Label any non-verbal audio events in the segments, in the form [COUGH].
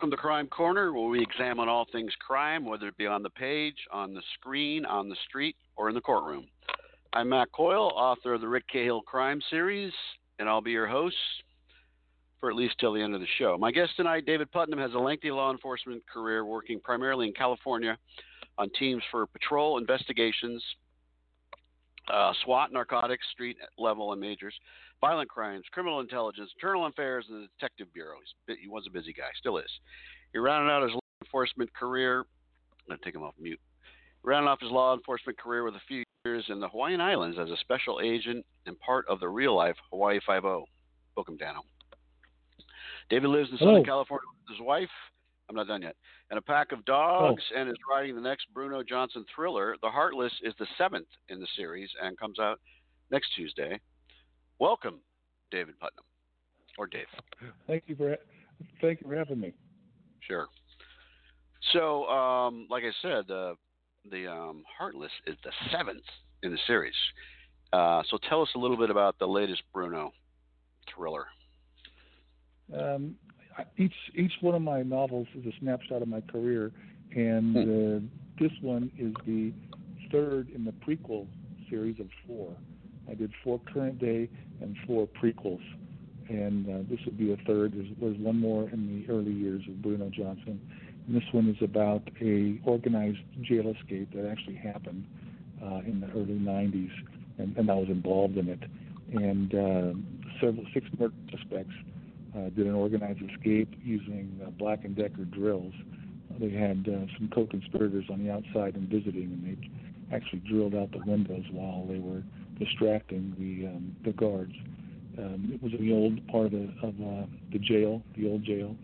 Welcome to Crime Corner, where we examine all things crime, whether it be on the page, on the screen, on the street, or in the courtroom. I'm Matt Coyle, author of the Rick Cahill Crime Series, and I'll be your host for at least till the end of the show. My guest tonight, David Putnam, has a lengthy law enforcement career working primarily in California on teams for patrol investigations, uh, SWAT, narcotics, street level, and majors, violent crimes, criminal intelligence, internal affairs, and the detective bureau. He was a busy guy, still is. He rounded out his law enforcement career. I'm going to take him off mute. He Rounded off his law enforcement career with a few years in the Hawaiian Islands as a special agent and part of the real life Hawaii Five O. Welcome, Danno. David lives in Southern oh. California with his wife. I'm not done yet. And a pack of dogs, oh. and is writing the next Bruno Johnson thriller. The Heartless is the seventh in the series and comes out next Tuesday. Welcome, David Putnam, or Dave. Thank you for thank you for having me. Sure. So, um, like I said, uh, the um, Heartless is the seventh in the series. Uh, so, tell us a little bit about the latest Bruno thriller. Um, each each one of my novels is a snapshot of my career, and hmm. uh, this one is the third in the prequel series of four. I did four current day and four prequels, and uh, this would be a third. There's, there's one more in the early years of Bruno Johnson, and this one is about a organized jail escape that actually happened uh, in the early 90s, and, and I was involved in it. And uh, several six murder suspects uh, did an organized escape using uh, Black and Decker drills. They had uh, some co-conspirators on the outside and visiting, and they actually drilled out the windows while they were distracting the um, the guards. Um, it was in the old part of the of uh, the jail, the old jail,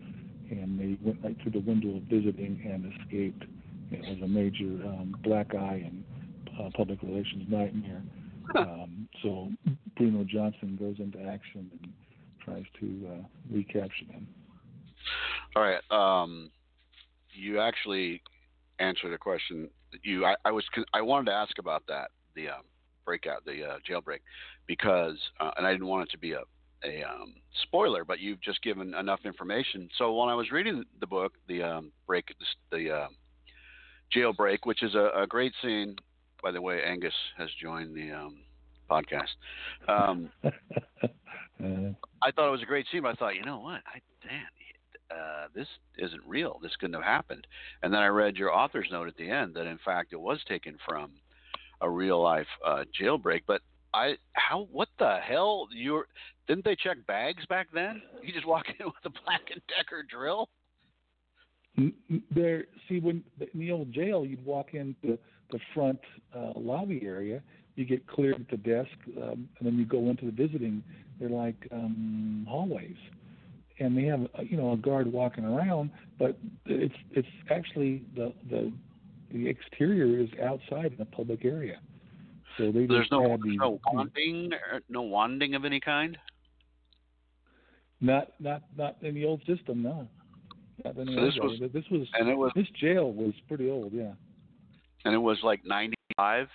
and they went right through the window of visiting and escaped. It was a major um, black eye and uh, public relations nightmare. Um, so Bruno Johnson goes into action and tries to uh, recapture them. All right. Um, you actually answered a question. You, I, I, was, I wanted to ask about that, the um, breakout, the uh, jailbreak, because, uh, and I didn't want it to be a, a um, spoiler, but you've just given enough information. So when I was reading the book, the um, break, the uh, jailbreak, which is a, a, great scene. By the way, Angus has joined the um, podcast. Um, [LAUGHS] uh, I thought it was a great scene, but I thought, you know what? I damn, uh, this isn't real. This couldn't have happened. And then I read your author's note at the end that in fact it was taken from a real life uh, jailbreak. But I, how, what the hell? You didn't they check bags back then? You just walk [LAUGHS] in with a Black and Decker drill. There, see, when in the old jail, you'd walk into the front uh, lobby area, you get cleared at the desk, um, and then you go into the visiting. They're like um, hallways, and they have you know a guard walking around, but it's it's actually the the the exterior is outside in a public area. So they there's no these, no wanding no wanding of any kind. Not not not in the old system, no. Not in the so this was this was and it was this jail was pretty old, yeah. And it was like ninety five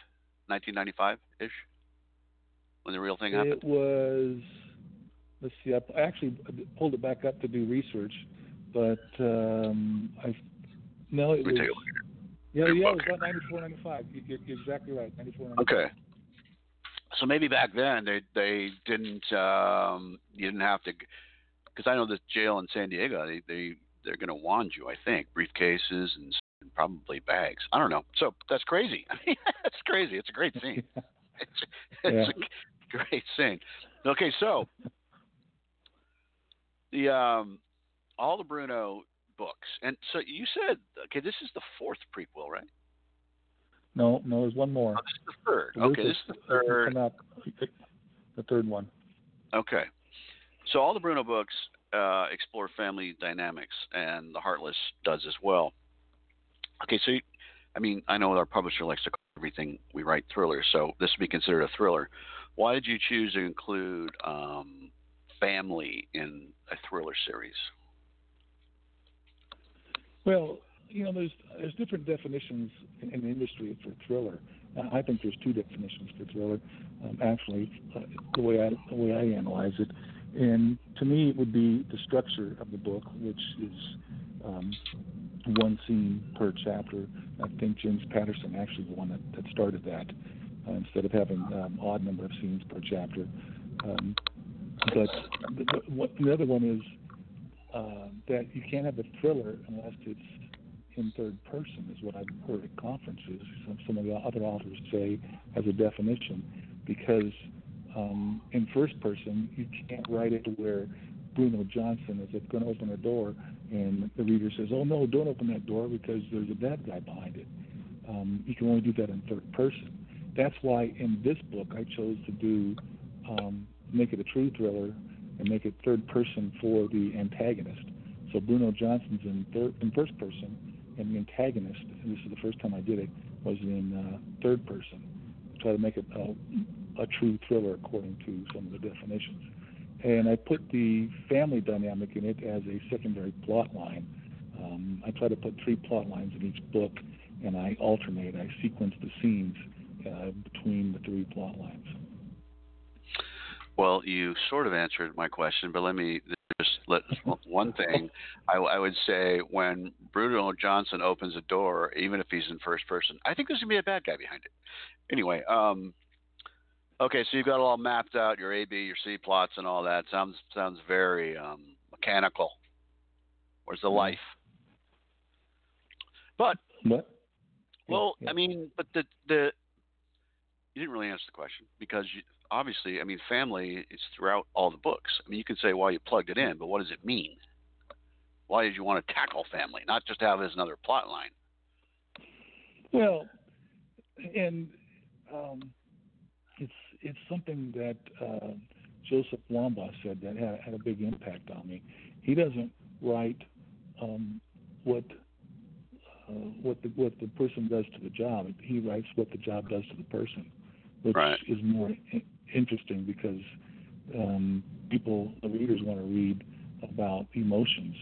1995 ish when the real thing happened? It was. Let's see. I actually pulled it back up to do research, but um, I no, it was. Yeah, yeah, it was about 94, 95. You're, you're exactly right. 94, 95. Okay. So maybe back then they they didn't um, you didn't have to because I know this jail in San Diego they they they're going to wand you I think briefcases and and probably bags. I don't know. So that's crazy. [LAUGHS] I mean, that's crazy. It's a great scene. [LAUGHS] It's, it's yeah. a great scene. Okay, so the um, all the Bruno books, and so you said, okay, this is the fourth prequel, right? No, no, there's one more. Oh, this is the third. okay, this is the third. Out, the third one. Okay, so all the Bruno books uh, explore family dynamics, and The Heartless does as well. Okay, so I mean, I know our publisher likes to call everything we write thrillers, so this would be considered a thriller. Why did you choose to include um, family in a thriller series? Well, you know, there's there's different definitions in, in the industry for thriller. I think there's two definitions for thriller. Um, actually, uh, the way I the way I analyze it, and to me, it would be the structure of the book, which is um, one scene per chapter. I think James Patterson actually the one that, that started that uh, instead of having um, odd number of scenes per chapter. Um, but the, the, what, the other one is uh, that you can't have a thriller unless it's in third person, is what I've heard at conferences. Some, some of the other authors say as a definition, because um, in first person you can't write it where Bruno Johnson is going to open a door and the reader says, "Oh no, don't open that door because there's a bad guy behind it." Um, you can only do that in third person. That's why in this book I chose to do um, make it a true thriller and make it third person for the antagonist. So Bruno Johnson's in in first person, and the antagonist, and this is the first time I did it, was in uh, third person. Try to make it a, a true thriller according to some of the definitions. And I put the family dynamic in it as a secondary plot line. Um, I try to put three plot lines in each book, and I alternate. I sequence the scenes uh, between the three plot lines. Well, you sort of answered my question, but let me just let [LAUGHS] one thing. I, I, would say when Bruno Johnson opens a door, even if he's in first person, I think there's gonna be a bad guy behind it. Anyway, um, okay, so you've got it all mapped out, your A, B, your C plots, and all that. Sounds sounds very um, mechanical. Where's the life? But what? Well, yeah. I mean, but the the you didn't really answer the question because you, obviously, I mean, family is throughout all the books. I mean, you can say why you plugged it in, but what does it mean? Why did you want to tackle family, not just have it as another plot line? Well, and um, it's it's something that uh, Joseph Wambaugh said that had, had a big impact on me. He doesn't write um, what uh, what the what the person does to the job. He writes what the job does to the person, which right. is more interesting because um, people, the readers, want to read about emotions,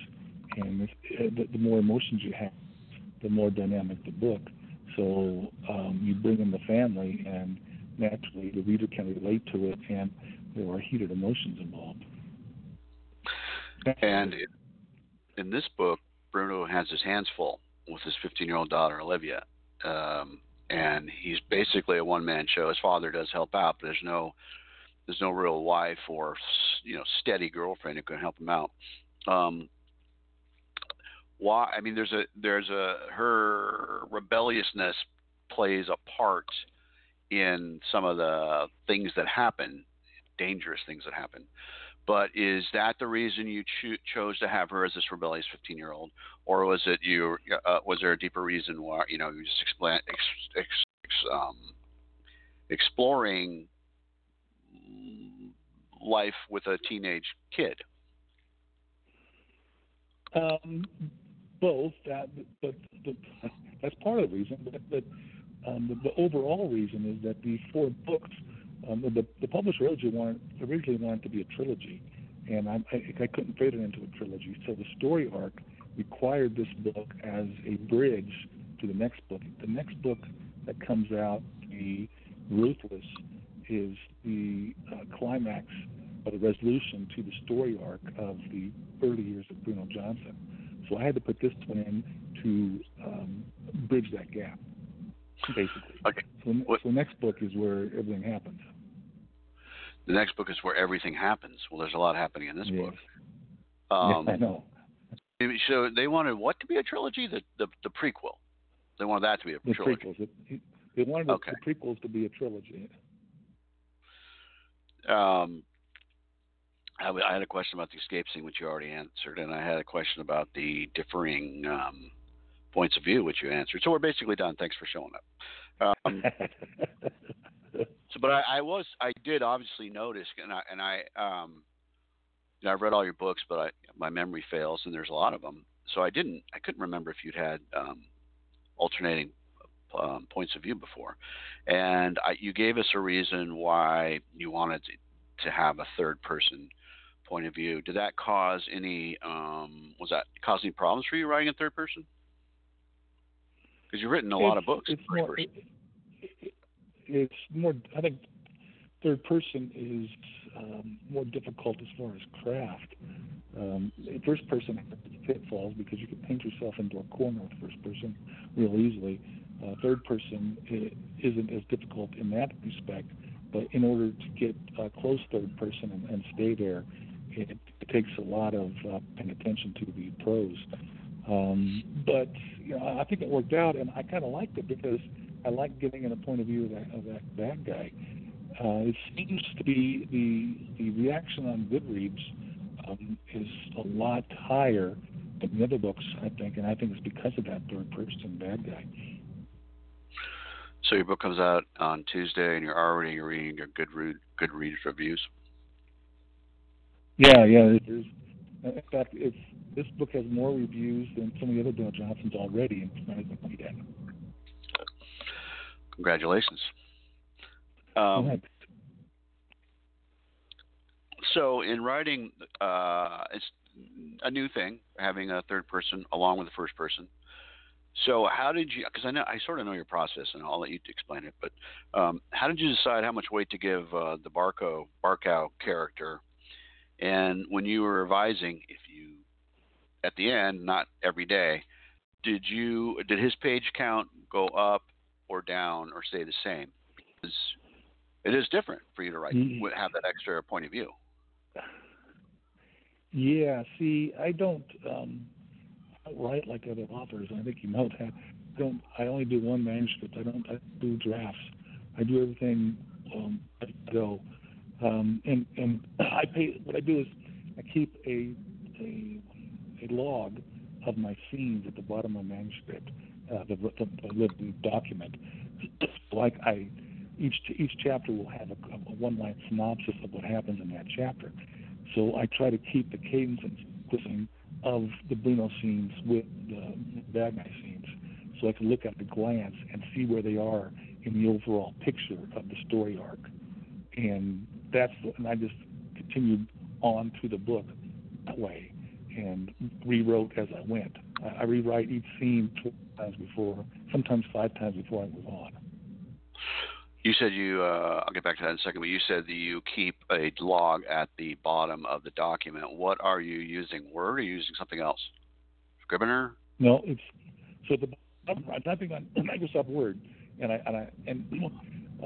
and uh, the, the more emotions you have, the more dynamic the book. So um, you bring in the family, and naturally the reader can relate to it, and there are heated emotions involved. And in this book, Bruno has his hands full with his 15-year-old daughter Olivia. Um, and he's basically a one man show. His father does help out, but there's no there's no real wife or you know steady girlfriend who can help him out. Um, why? I mean, there's a there's a her rebelliousness plays a part in some of the things that happen, dangerous things that happen. But is that the reason you cho- chose to have her as this rebellious 15 year old, or was it you? Uh, was there a deeper reason why you know you just explain, ex, ex, ex, um, exploring life with a teenage kid? Um, both that, but the, that's part of the reason. But, but um, the, the, overall reason is that these four books, um, the, the publisher originally wanted, originally wanted to be a trilogy, and I, I, I couldn't fit it into a trilogy. So the story arc required this book as a bridge to the next book. The next book that comes out, the Ruthless, is the uh, climax or the resolution to the story arc of the early years of Bruno Johnson. So I had to put this one in to um, bridge that gap, basically. Okay. So, what, so the next book is where everything happens. The next book is where everything happens. Well, there's a lot happening in this yes. book. Um, yeah, I know. So they wanted what to be a trilogy? The the, the prequel. They wanted that to be a the trilogy. Prequels. They wanted okay. the prequels to be a trilogy. Um, I, I had a question about the escape scene, which you already answered, and I had a question about the differing um, points of view, which you answered. So we're basically done. Thanks for showing up. Um, [LAUGHS] so, but I, I, was, I did obviously notice, and I, and I, um, you know, I've read all your books, but I, my memory fails, and there's a lot of them. So I didn't, I couldn't remember if you'd had um, alternating um, points of view before, and I, you gave us a reason why you wanted to, to have a third person point of view. Did that cause any? Um, was that causing problems for you writing in third person? Because you've written a it's, lot of books it's more. It, it, it's more. I think third person is um, more difficult as far as craft. Um, first person has pitfalls because you can paint yourself into a corner with first person real easily. Uh, third person isn't as difficult in that respect, but in order to get uh, close third person and, and stay there, it, it takes a lot of uh, paying attention to the prose. Um, but you know, I think it worked out, and I kind of liked it because I like getting in a point of view of that, of that bad guy. Uh, it seems to be the the reaction on Goodreads um, is a lot higher than the other books, I think, and I think it's because of that third person bad guy. So your book comes out on Tuesday, and you're already reading your Goodreads Goodreads reviews. Yeah, yeah. There's, in fact, it's this book has more reviews than some of the other Bill Johnsons already, and it's not Congratulations. Um, so, in writing, uh, it's a new thing having a third person along with the first person. So, how did you? Because I know I sort of know your process, and I'll let you explain it. But um, how did you decide how much weight to give uh, the Barco Barkow character? And when you were revising, if you at the end, not every day, did you did his page count go up or down or stay the same? Because it is different for you to write, mm-hmm. have that extra point of view. Yeah, see, I don't um, write like other authors. I think you know that. I don't. I only do one manuscript. I don't. I do drafts. I do everything um, I go. Um, and and [CLEARS THROAT] I pay. What I do is I keep a a, a log of my scenes at the bottom of the manuscript, uh, the, the, the document. [CLEARS THROAT] like I, each each chapter will have a, a one-line synopsis of what happens in that chapter. So I try to keep the cadence and sequencing of the Bruno scenes with the guy scenes, so I can look at the glance and see where they are in the overall picture of the story arc. And that's and I just continued on through the book that way and rewrote as I went. I, I rewrite each scene two times before, sometimes five times before I move on. You said you. Uh, I'll get back to that in a second. But you said that you keep a log at the bottom of the document. What are you using? Word? Or are you using something else? Scrivener? No, it's so the I'm typing on Microsoft Word, and I and I and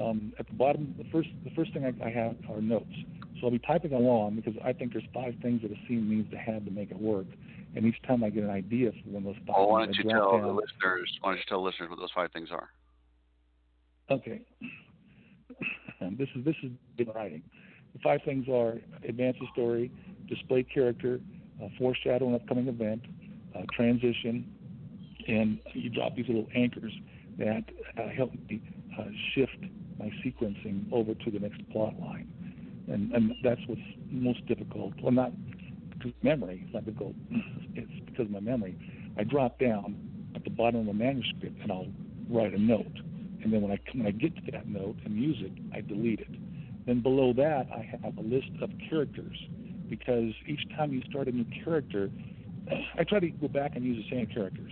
um, at the bottom, the first the first thing I, I have are notes. So I'll be typing along because I think there's five things that a scene needs to have to make it work. And each time I get an idea for one of those five, well, why don't you tell down. the listeners? Why don't you tell listeners what those five things are? Okay. [CLEARS THROAT] this is this is good writing. The five things are advance the story, display character, uh, foreshadow an upcoming event, uh, transition, and you drop these little anchors that uh, help me uh, shift my sequencing over to the next plot line and and that's what's most difficult. Well, not because memory. It's not difficult. It's because of my memory. I drop down at the bottom of the manuscript and I'll write a note, and then when I when I get to that note and use it, I delete it. Then below that, I have a list of characters because each time you start a new character, [CLEARS THROAT] I try to go back and use the same characters,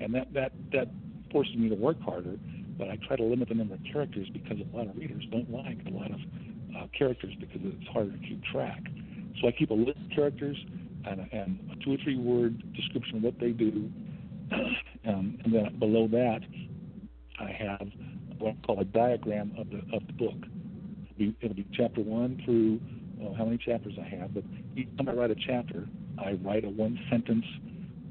and that that that forces me to work harder. But I try to limit the number of characters because a lot of readers don't like a lot of uh, characters because it's harder to keep track. So I keep a list of characters and, and a two or three word description of what they do. [CLEARS THROAT] um, and then below that, I have what I call a diagram of the of the book. It'll be, it'll be chapter one through well, how many chapters I have, but each time I write a chapter, I write a one sentence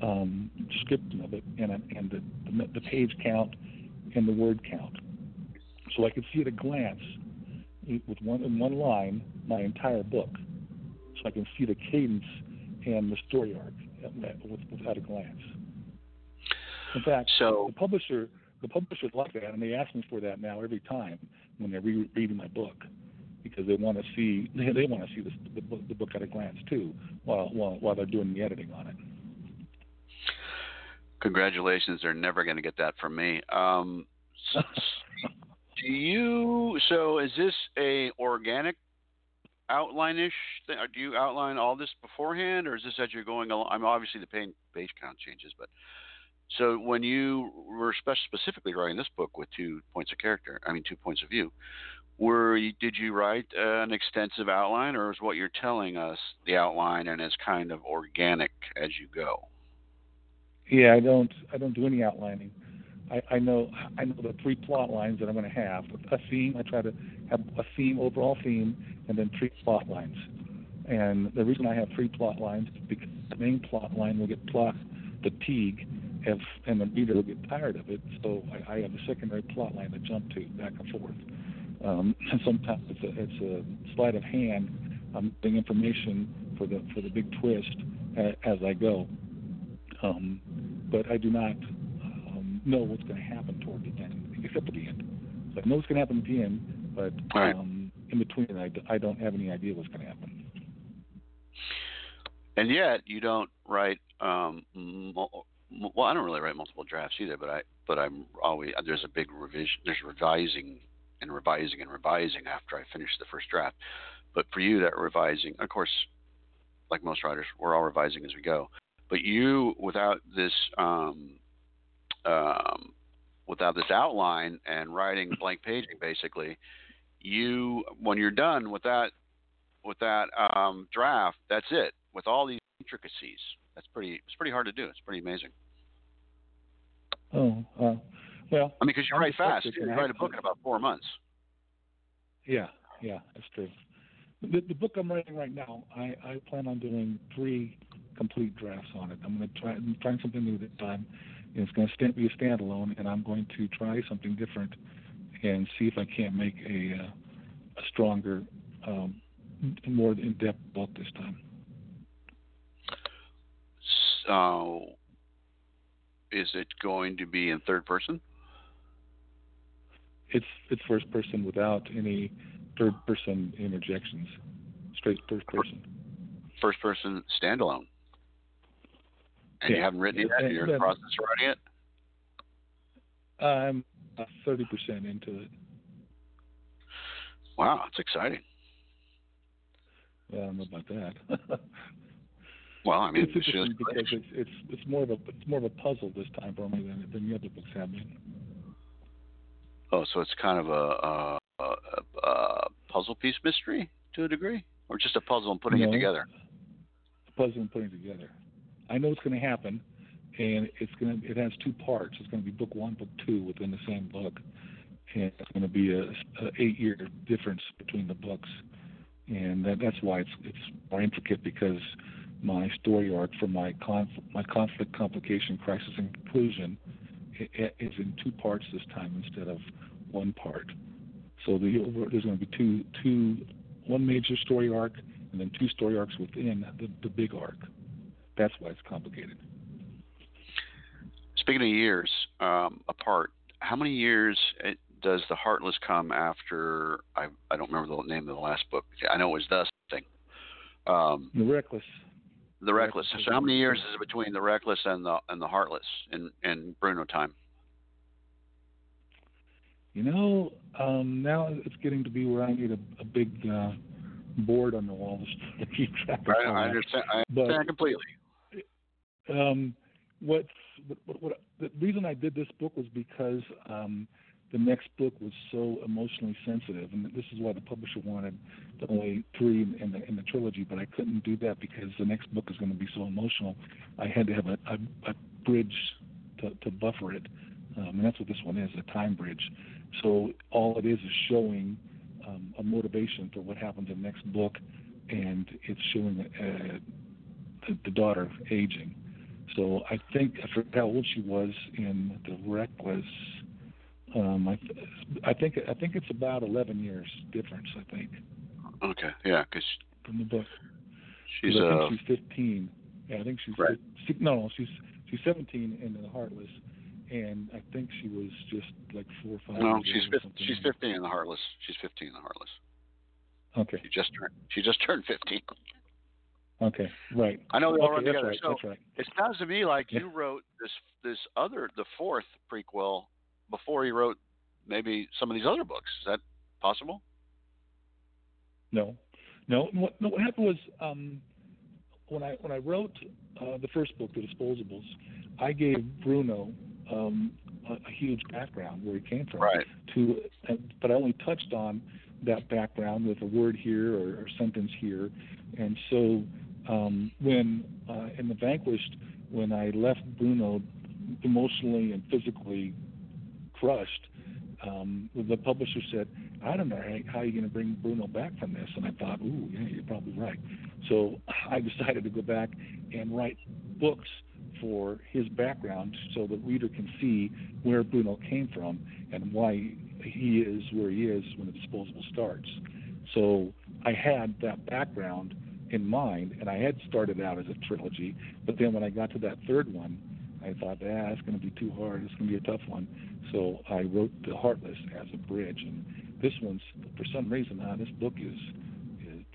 um, description of it and, and the, the, the page count and the word count. So I can see at a glance with one in one line my entire book, so I can see the cadence and the story arc without a glance. In fact, so, the publisher the publishers like that, and they ask me for that now every time when they're re- reading my book because they want to see they, they want to see the, the, book, the book at a glance too while, while while they're doing the editing on it. Congratulations! They're never going to get that from me. Um, [LAUGHS] do you? So is this a organic outline-ish thing? Or do you outline all this beforehand, or is this as you're going along? I'm obviously the page, page count changes, but so when you were specifically writing this book with two points of character, I mean two points of view, were you, did you write an extensive outline, or is what you're telling us the outline and it's kind of organic as you go? Yeah, I don't. I don't do any outlining. I, I know. I know the three plot lines that I'm going to have. A theme. I try to have a theme, overall theme, and then three plot lines. And the reason I have three plot lines is because the main plot line will get plot fatigue, if, and the reader will get tired of it. So I, I have a secondary plot line to jump to back and forth. Um, and [LAUGHS] sometimes it's a, it's a sleight of hand. I'm getting information for the for the big twist as I go. Um, but I do not um, know what's going to happen toward the end, except at the end. So I know what's going to happen at the end, but right. um, in between, I, I don't have any idea what's going to happen. And yet, you don't write. Um, well, I don't really write multiple drafts either, but I but I'm always there's a big revision. There's revising and revising and revising after I finish the first draft. But for you, that revising, of course, like most writers, we're all revising as we go. But you, without this, um, um, without this outline and writing blank paging, basically, you when you're done with that with that um, draft, that's it. With all these intricacies, that's pretty. It's pretty hard to do. It's pretty amazing. Oh, uh, well. I mean, because you write fast. You write a book in about four months. Yeah, yeah, that's true. The, the book I'm writing right now, I, I plan on doing three complete drafts on it. I'm going to try I'm trying something new this time. It's going to be a standalone, and I'm going to try something different and see if I can't make a, uh, a stronger, um, more in-depth book this time. So, is it going to be in third person? It's it's first person without any third person interjections. Straight first person. First person standalone. And yeah. you haven't written it yet? You're in the process of writing it? I'm thirty percent into it. Wow, that's exciting. Yeah, I don't know about that. [LAUGHS] well, I mean, it's interesting because it's it's it's more of a it's more of a puzzle this time for me than than the other books have been. Oh, so it's kind of a, a, a, a puzzle piece mystery to a degree, or just a puzzle and putting no, it together? A puzzle and putting it together. I know it's going to happen, and it's going to. It has two parts. It's going to be book one, book two within the same book, and it's going to be a, a eight-year difference between the books, and that, that's why it's it's more intricate because my story arc for my conf- my conflict, complication, crisis, and conclusion is in two parts this time instead of one part. So the, there's going to be two two one major story arc and then two story arcs within the, the big arc. That's why it's complicated. Speaking of years um, apart, how many years uh, does the Heartless come after? I I don't remember the name of the last book. I know it was the thing. Um, the Reckless. The Reckless. So how many years is it between the Reckless and the and the Heartless in in Bruno time? You know, um, now it's getting to be where I need a, a big uh, board on the wall to keep track of. Right, I understand. I understand but, completely. Um, what's what, what, the reason I did this book was because um, the next book was so emotionally sensitive, and this is why the publisher wanted the only three in the in the trilogy. But I couldn't do that because the next book is going to be so emotional. I had to have a, a, a bridge to, to buffer it, um, and that's what this one is, a time bridge. So all it is is showing um, a motivation for what happens in the next book, and it's showing uh, the, the daughter aging. So I think I forgot how old she was in the Reckless. Um, I, I think I think it's about 11 years difference. I think. Okay. Yeah, because from the book. She's I uh, think she's 15. Yeah, I think she's right. no, no, she's she's 17 in the Heartless, and I think she was just like four or five. No, she's 15, she's 15 in the Heartless. She's 15 in the Heartless. Okay. She just turned she just turned 15. Okay, right. I know they all okay, run together. Right, so right. it sounds to me like you wrote this this other the fourth prequel before you wrote maybe some of these other books. Is that possible? No, no. What, no, what happened was um, when I when I wrote uh, the first book, The Disposables, I gave Bruno um, a, a, huge background where he came from. Right. To, but I only touched on that background with a word here or, or sentence here, and so um, when uh, in the Vanquished, when I left Bruno emotionally and physically crushed, um, the publisher said, I don't know how, you're going to bring Bruno back from this. And I thought, ooh, yeah, you're probably right. So [LAUGHS] I decided to go back and write books for his background so the reader can see where Bruno came from and why he is where he is when the disposable starts. So I had that background in mind, and I had started out as a trilogy, but then when I got to that third one, I thought, ah, it's going to be too hard. It's going to be a tough one. So I wrote The Heartless as a bridge, and this one's for some reason, uh, this book is,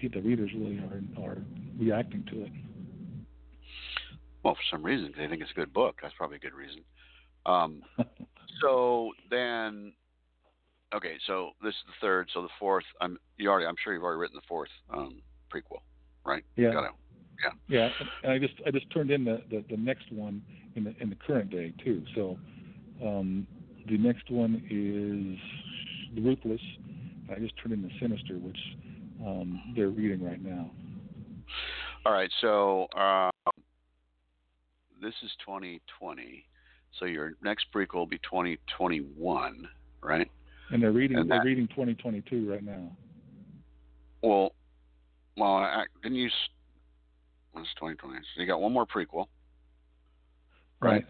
is the readers really are are reacting to it. Well, for some reason, they think it's a good book. That's probably a good reason. Um, [LAUGHS] so then, okay, so this is the third. So the fourth, I'm you already. I'm sure you've already written the fourth um, prequel, right? Yeah. Got it. Yeah. Yeah, and I just I just turned in the, the, the next one in the in the current day too. So um, the next one is the Ruthless. I just turned in the Sinister, which um, they're reading right now. All right, so uh, this is 2020. So your next prequel will be 2021, right? And they're reading And they're reading 2022 right now. Well, well, I, didn't you? s- What's 2020? So you got one more prequel, Right.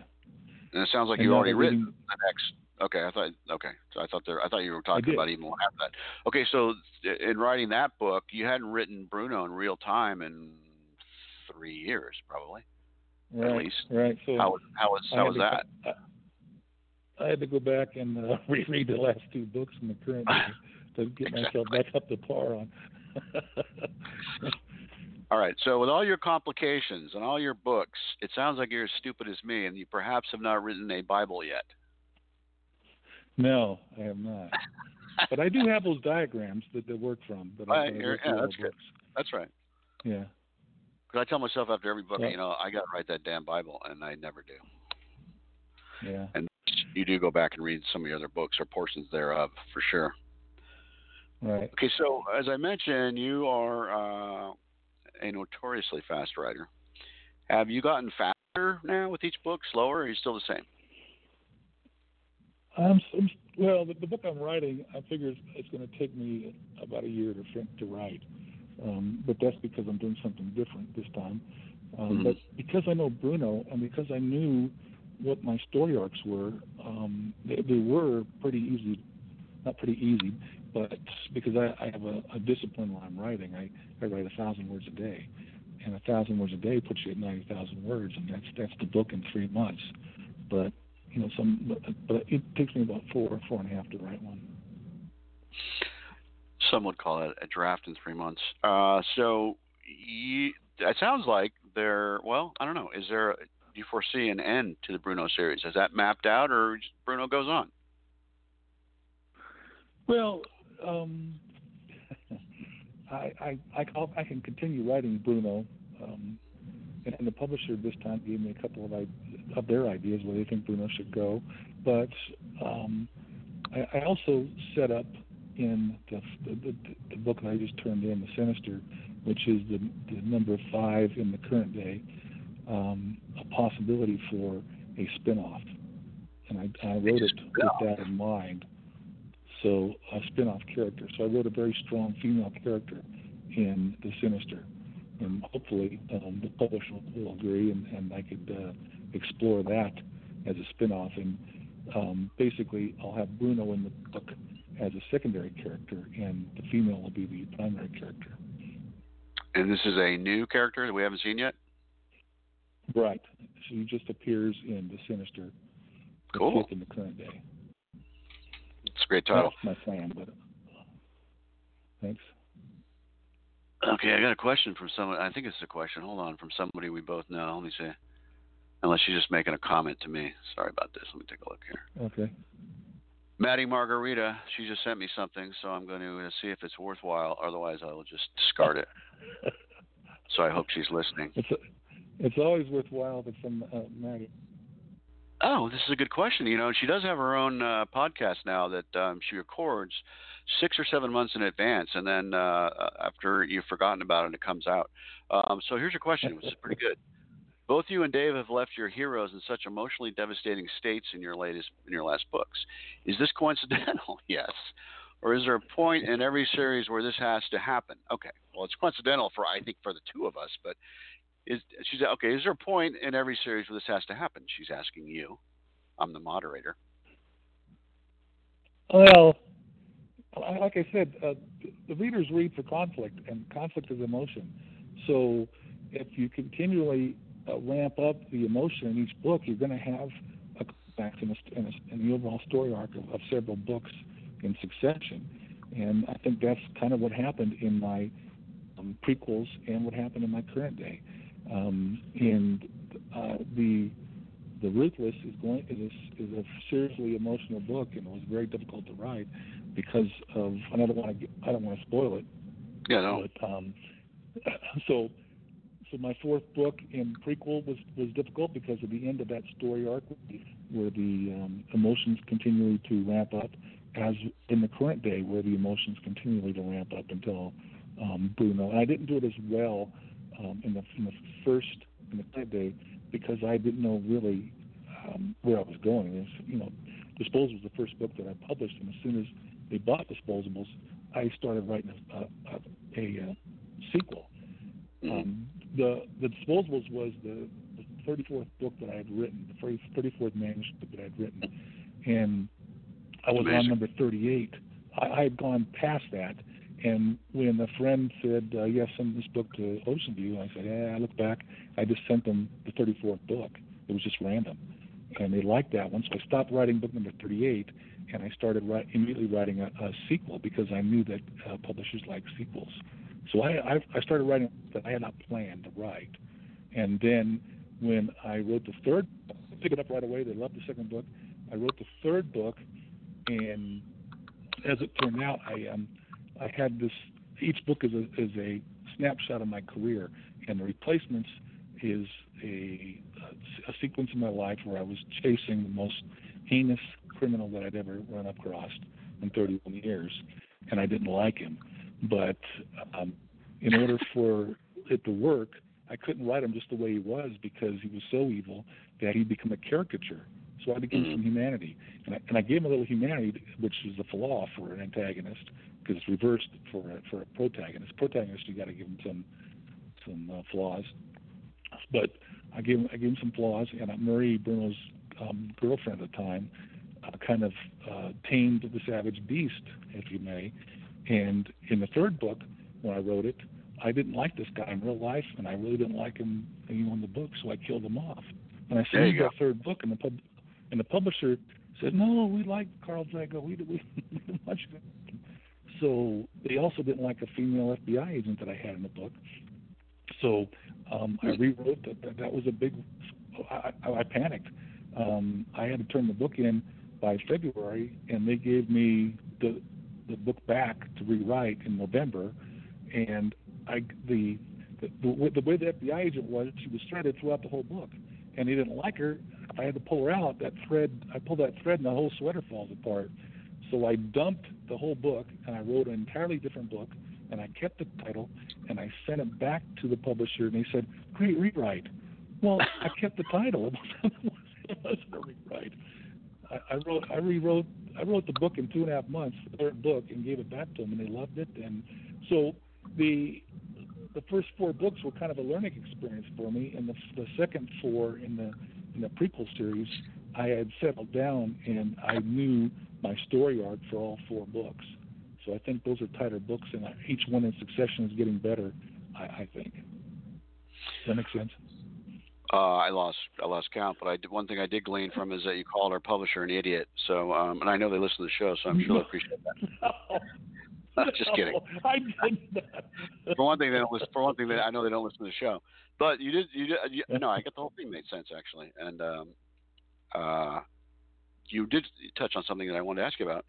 and it sounds like And you now already written the next. Okay, I thought. Okay, so I thought there. I thought you were talking about even one after that. Okay, so in writing that book, you hadn't written Bruno in real time in three years, probably. right, least. Right. So How was how was how was that? I, I had to go back and uh, [LAUGHS] reread the last two books in the current [LAUGHS] to get myself back up to par on. [LAUGHS] All right. So with all your complications and all your books, it sounds like you're as stupid as me, and you perhaps have not written a Bible yet. no, I have not. but I do have those diagrams that they work from. That I, Right, that I you're- wrote through yeah, that's good. books. That's right. Yeah. Because I tell myself after every book, Yeah. you know, I got to write that damn Bible, and I never do. Yeah. And you do go back and read some of your other books or portions thereof, for sure. Right. Okay, so as I mentioned, you are uh, a notoriously fast writer. Have you gotten faster now with each book, slower, or are you still the same? I'm, I'm well. The, the book I'm writing, I figure it's, it's going to take me about a year to to write, um, but that's because I'm doing something different this time. Um, Mhm. But because I know Bruno and because I knew what my story arcs were, um, they, they were pretty easy. Not pretty easy, but because I, I have a, a discipline when I'm writing, I, I write a thousand words a day, and a thousand words a day puts you at ninety thousand words, and that's that's the book in three months. But you know, some but, but it takes me about four four and a half to write one. Some would call it a draft in three months. Uh, so you, it sounds like there. Well, I don't know. Is there? Do you foresee an end to the Bruno series? Is that mapped out, or Bruno goes on? Well, um, I, I, I, I'll- I can continue writing Bruno, um, and, and the publisher this time gave me a couple of, of their ideas where they think Bruno should go. But um, I, I also set up in the, the, the book that I just turned in, The Sinister, which is the, the number five in the current day, um, a possibility for a spin-off. And I, I wrote it with that in mind so a spin-off character. So I wrote a very strong female character in The Sinister, and hopefully um, the publisher will agree, and, and I could uh, explore that as a spin-off. And um, basically, I'll have Bruno in the book as a secondary character, and the female will be the primary character. And this is a new character that we haven't seen yet. Right. She just appears in The Sinister, the Cool. fifth in the current day. It's a great title. That's my plan, but thanks. Okay, I got a question from someone. I think it's a question. Hold on, from somebody we both know. Let me see. Unless she's just making a comment to me. Sorry about this. Let me take a look here. Okay. Maddie Margarita, she just sent me something, so I'm going to see if it's worthwhile. Otherwise, I will just discard it. [LAUGHS] So I hope she's listening. It's it's always worthwhile it's from uh, Maddie. Oh, this is a good question. You know, she does have her own uh, podcast now that um, she records six or seven months in advance, and then uh, after you've forgotten about it, it comes out. Um, so here's your question, which is pretty [LAUGHS] good. Both you and Dave have left your heroes in such emotionally devastating states in your latest in your last books. Is this [LAUGHS] coincidental? [LAUGHS] yes. Or is there a point in every series where this has to happen? Okay. Well, it's coincidental for I think for the two of us, but is she's okay? Is there a point in every series where this has to happen? She's asking you. I'm the moderator. Well, like I said, uh, the readers read for conflict, and conflict is emotion. So if you continually uh, ramp up the emotion in each book, you're going to have a climax in, in, in, the overall story arc of, of, several books in succession. And I think that's kind of what happened in my um, prequels and what happened in my current day. Um, and uh, the the Ruthless is going is a, is a seriously emotional book, and it was very difficult to write because of. And I don't want to I don't want to spoil it. Yeah, no. But, um, [LAUGHS] so so my fourth book in prequel was was difficult because of the end of that story arc, where the um, emotions continually to ramp up, as in the current day, where the emotions continually to ramp up until um, Bruno. And I didn't do it as well um, in the in the first in the third day because I didn't know really um, where I was going. It was, you know, Disposable was the first book that I published, and as soon as they bought Disposables, I started writing a, a, a, a sequel. Mm-hmm. Um, the the Disposables was the, the 34th book that I had written, the 34th manuscript that I had written, and I was Amazing. on number 38. I, I had gone past that, and when a friend said, uh, "Yes, send this book to Oceanview," I said, "Yeah." I looked back. I just sent them the 34th book. It was just random, and they liked that one. So I stopped writing book number 38, and I started write, immediately writing a, a sequel because I knew that uh, publishers like sequels. So I, I, I started writing that I had not planned to write, and then when I wrote the third, I picked it up right away. They loved the second book. I wrote the third book, and as it turned out, I um, I had this. Each book is a is a snapshot of my career, and the replacements is a a sequence in my life where I was chasing the most heinous criminal that I'd ever run across in 31 years, and I didn't like him. But um, in order for it to work, I couldn't write him just the way he was because he was so evil that he'd become a caricature. So I became mm-hmm. some humanity, and I, and I gave him a little humanity, which is a flaw for an antagonist because it's reversed for a, for a protagonist. Protagonist, you got to give him some some uh, flaws, but I gave him I gave him some flaws, and uh, Marie Bruno's um, girlfriend at the time uh, kind of uh, tamed the savage beast, if you may. And in the third book, when I wrote it, I didn't like this guy in real life, and I really didn't like him you know, in the book, so I killed him off. And I sent him the third book, and the pub and the publisher said, "No, we like Carl Drago. We we, [LAUGHS] we much." So they also didn't like a female FBI agent that I had in the book. So um, I rewrote that. That, that was a big. I, I panicked. Um, I had to turn the book in by February, and they gave me the the book back to rewrite in November. And I the the, the, the way the FBI agent was, she was threaded throughout the whole book, and they didn't like her. If I had to pull her out, that thread, I pulled that thread, and the whole sweater falls apart. So I dumped the whole book, and I wrote an entirely different book, and I kept the title, and I sent it back to the publisher, and they said, "Great rewrite." Well, [LAUGHS] I kept the title. [LAUGHS] It wasn't a rewrite. I, I wrote, I rewrote, I wrote the book in two and a half months, the third book, and gave it back to them, and they loved it. And so the the first four books were kind of a learning experience for me, and the, the second four in the in the prequel series, I had settled down and I knew my story arc for all four books. So I think those are tighter books, and each one in succession is getting better. I, I think. Does that make sense? Uh, I lost I lost count, but I did, one thing I did glean from is that you called our publisher an idiot. So, um, and I know they listen to the show, so I'm sure they [LAUGHS] appreciate that. No, [LAUGHS] Just kidding. [LAUGHS] I did not. for one thing, they don't listen. For one thing, they, I know they don't listen to the show. But you did. You did. You, no, I get the whole thing made sense actually, and um, uh, you did touch on something that I wanted to ask you about.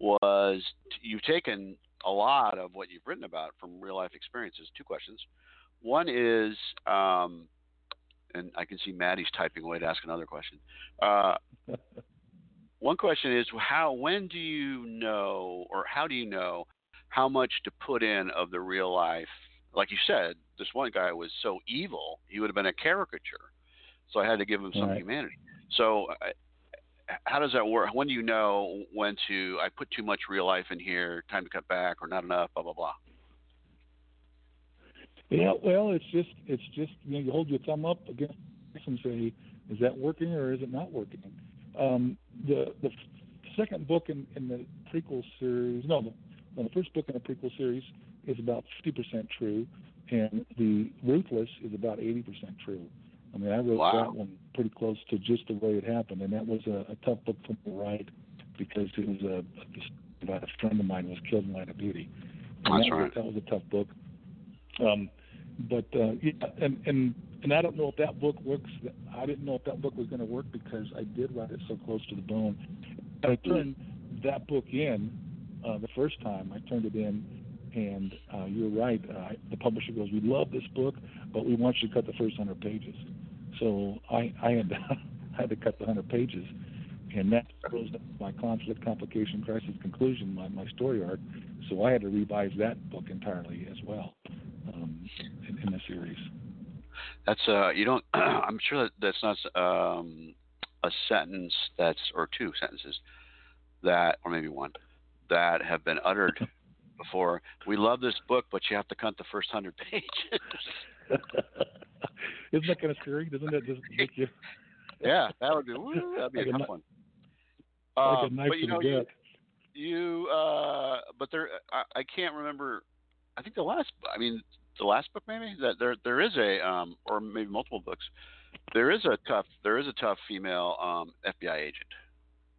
Was you've taken a lot of what you've written about from real life experiences. Two questions. One is um, and I can see Maddie's typing away to ask another question. Uh, [LAUGHS] one question is how when do you know or how do you know how much to put in of the real life like you said this one guy was so evil he would have been a caricature So I had to give him some Right. humanity. So I, how does that work? When do you know when to I put too much real life in here, time to cut back, or not enough? Blah blah blah. Yeah, well, it's just it's just you know you hold your thumb up against and say, is that working or is it not working? Um, the the second book in, in the prequel series, no, the, no, the first book in the prequel series is about 50% true, and the Ruthless is about 80% true. I mean, I wrote Wow. that one pretty close to just the way it happened, and that was a, a tough book for me to write because it was a, a about a friend of mine was killed in Line of Duty. And That's that was, right. that was a tough book. Um, but uh, yeah, and and and I don't know if that book works. I didn't know if that book was going to work because I did write it so close to the bone. I turned that book in uh, the first time. I turned it in, and uh, you're right. Uh, the publisher goes, "We love this book, but we want you to cut the first hundred pages." So I I had to, [LAUGHS] had to cut the hundred pages, and that closed to my conflict, complication, crisis, conclusion, my my story arc. So I had to revise that book entirely as well um, in, in the series. That's uh, you don't. [CLEARS THROAT] I'm sure that that's not um, a sentence that's or two sentences that, or maybe one, that have been uttered before. We love this book, but you have to cut the first hundred [LAUGHS] pages. [LAUGHS] Isn't that kind of scary? Doesn't that just make you [LAUGHS] yeah, that would be woo, that'd be Like a tough one. like Um, but you know, you, you uh, but there, I, I can't remember. I think the last, I mean, the last book maybe that there there is a um, or maybe multiple books. There is a tough, there is a tough female um, FBI agent,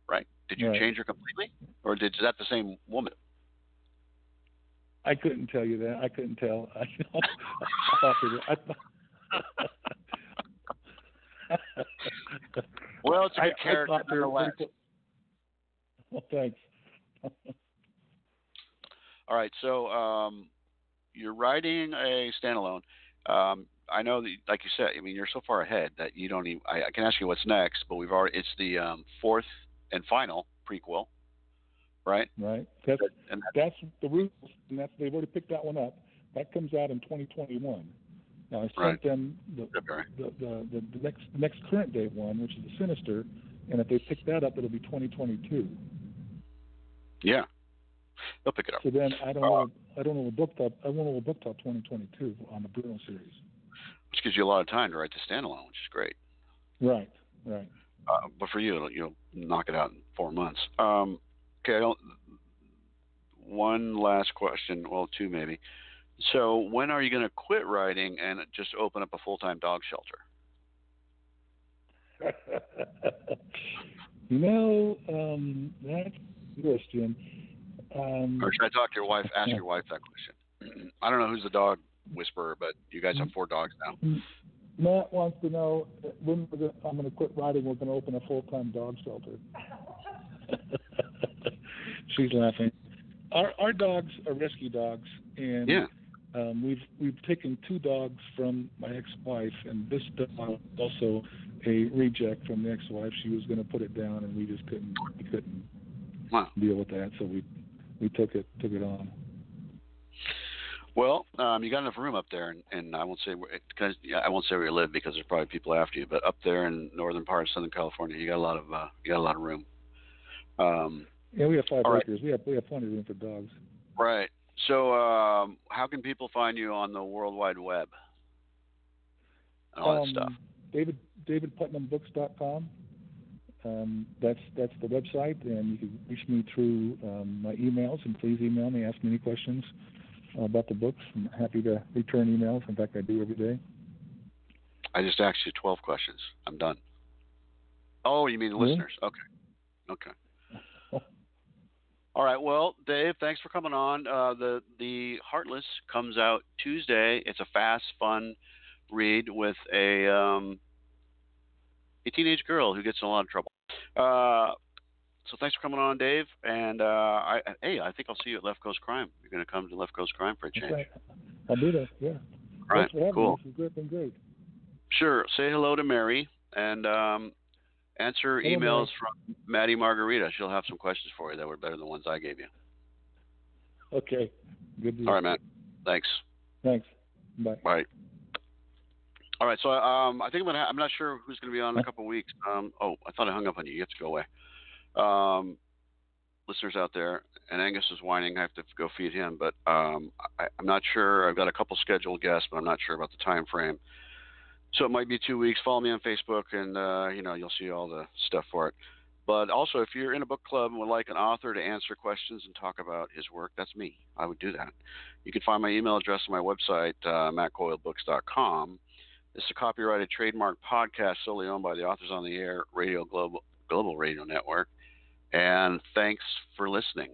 right? Did you Right. change her completely, or did is that the same woman? I couldn't tell you that. I couldn't tell. [LAUGHS] I, I thought they were, I thought, [LAUGHS] Well, it's a [LAUGHS] I- good I character were nonetheless. pretty Well, thanks. All right, so um, you're writing a standalone. Um, I know that, like you said, I mean, you're so far ahead that you don't even. I, I can ask you what's next, but we've already. It's the um, fourth and final prequel, right? Right. That's And that's the root, and that's they've already picked that one up. That comes out in 2021. Now I sent Right. them the, the, the, the, the next next current date one, which is the Sinister, and if they pick that up, it'll be 2022. Yeah, they'll pick it up. So then I don't Uh, know I don't know a book top I won't know a book top 2022 on the Bruno series. which gives you a lot of time to write the standalone, which is great. Right. Right. Uh, but for you, you'll knock it out in four months. Um, okay, I don't, one last question, well, two maybe. So, when are you going to quit writing and just open up a full time dog shelter? [LAUGHS] you know, um, that's a question. Um, Or should I talk to your wife? Ask your wife that question. [CLEARS THROAT] I don't know who's the dog whisperer, but you guys have four dogs now. Matt wants to know when we're gonna, I'm going to quit writing. We're going to open a full-time dog shelter. [LAUGHS] [LAUGHS] She's laughing. Our our dogs are rescue dogs, and Yeah. um, we've we've taken two dogs from my ex-wife, and this dog also a reject from the ex-wife. She was going to put it down, and we just couldn't we couldn't Wow. deal with that, so we we took it took it on. Well, um, you got enough room up there, and, and I won't say where, cause, yeah, I won't say where you live because there's probably people after you. But up there in northern part of Southern California, you got a lot of uh, you got a lot of room. Um, Yeah, we have five All right. acres. We have we have plenty of room for dogs. right. So, um, how can people find you on the World Wide Web? And all that um, stuff. David DavidPutnamBooks.com. Um, that's that's the website, and you can reach me through um, my emails. And please email me, ask me any questions uh, about the books. I'm happy to return emails. In fact, I do every day. I just asked you 12 questions. I'm done. Oh, you mean the Really? listeners? Okay. Okay. All right. Well, Dave, thanks for coming on. Uh, the the Heartless comes out Tuesday. It's a fast, fun read with a um, a teenage girl who gets in a lot of trouble. Uh, so thanks for coming on, Dave. And uh, I, hey, I think I'll see you at Left Coast Crime. You're going to come to Left Coast Crime for a change. Okay. I'll do that. Yeah. All right. Thanks for having Cool. This has been great. Sure. Say hello to Mary and um, answer Hello, emails from Maddie Margarita. She'll have some questions for you that were better than the ones I gave you. Okay. Good. Deal. All right, Matt. Thanks. Thanks. Bye. Bye. All right, so um, I think I'm gonna. I'm not sure who's gonna be on in a couple of weeks. Um, oh, I thought I hung up on you. You have to go away. Um, listeners out there, and Angus is whining. I have to go feed him, but um, I, am not sure. I've got a couple scheduled guests, but I'm not sure about the time frame. So it might be two weeks. Follow me on Facebook, and uh, you know you'll see all the stuff for it. But also, if you're in a book club and would like an author to answer questions and talk about his work, that's me. I would do that. You can find my email address on my website, uh, mattcoylebooks.com. This is a copyrighted trademark podcast solely owned by the Authors on the Air Radio Global, Global Radio Network. And thanks for listening.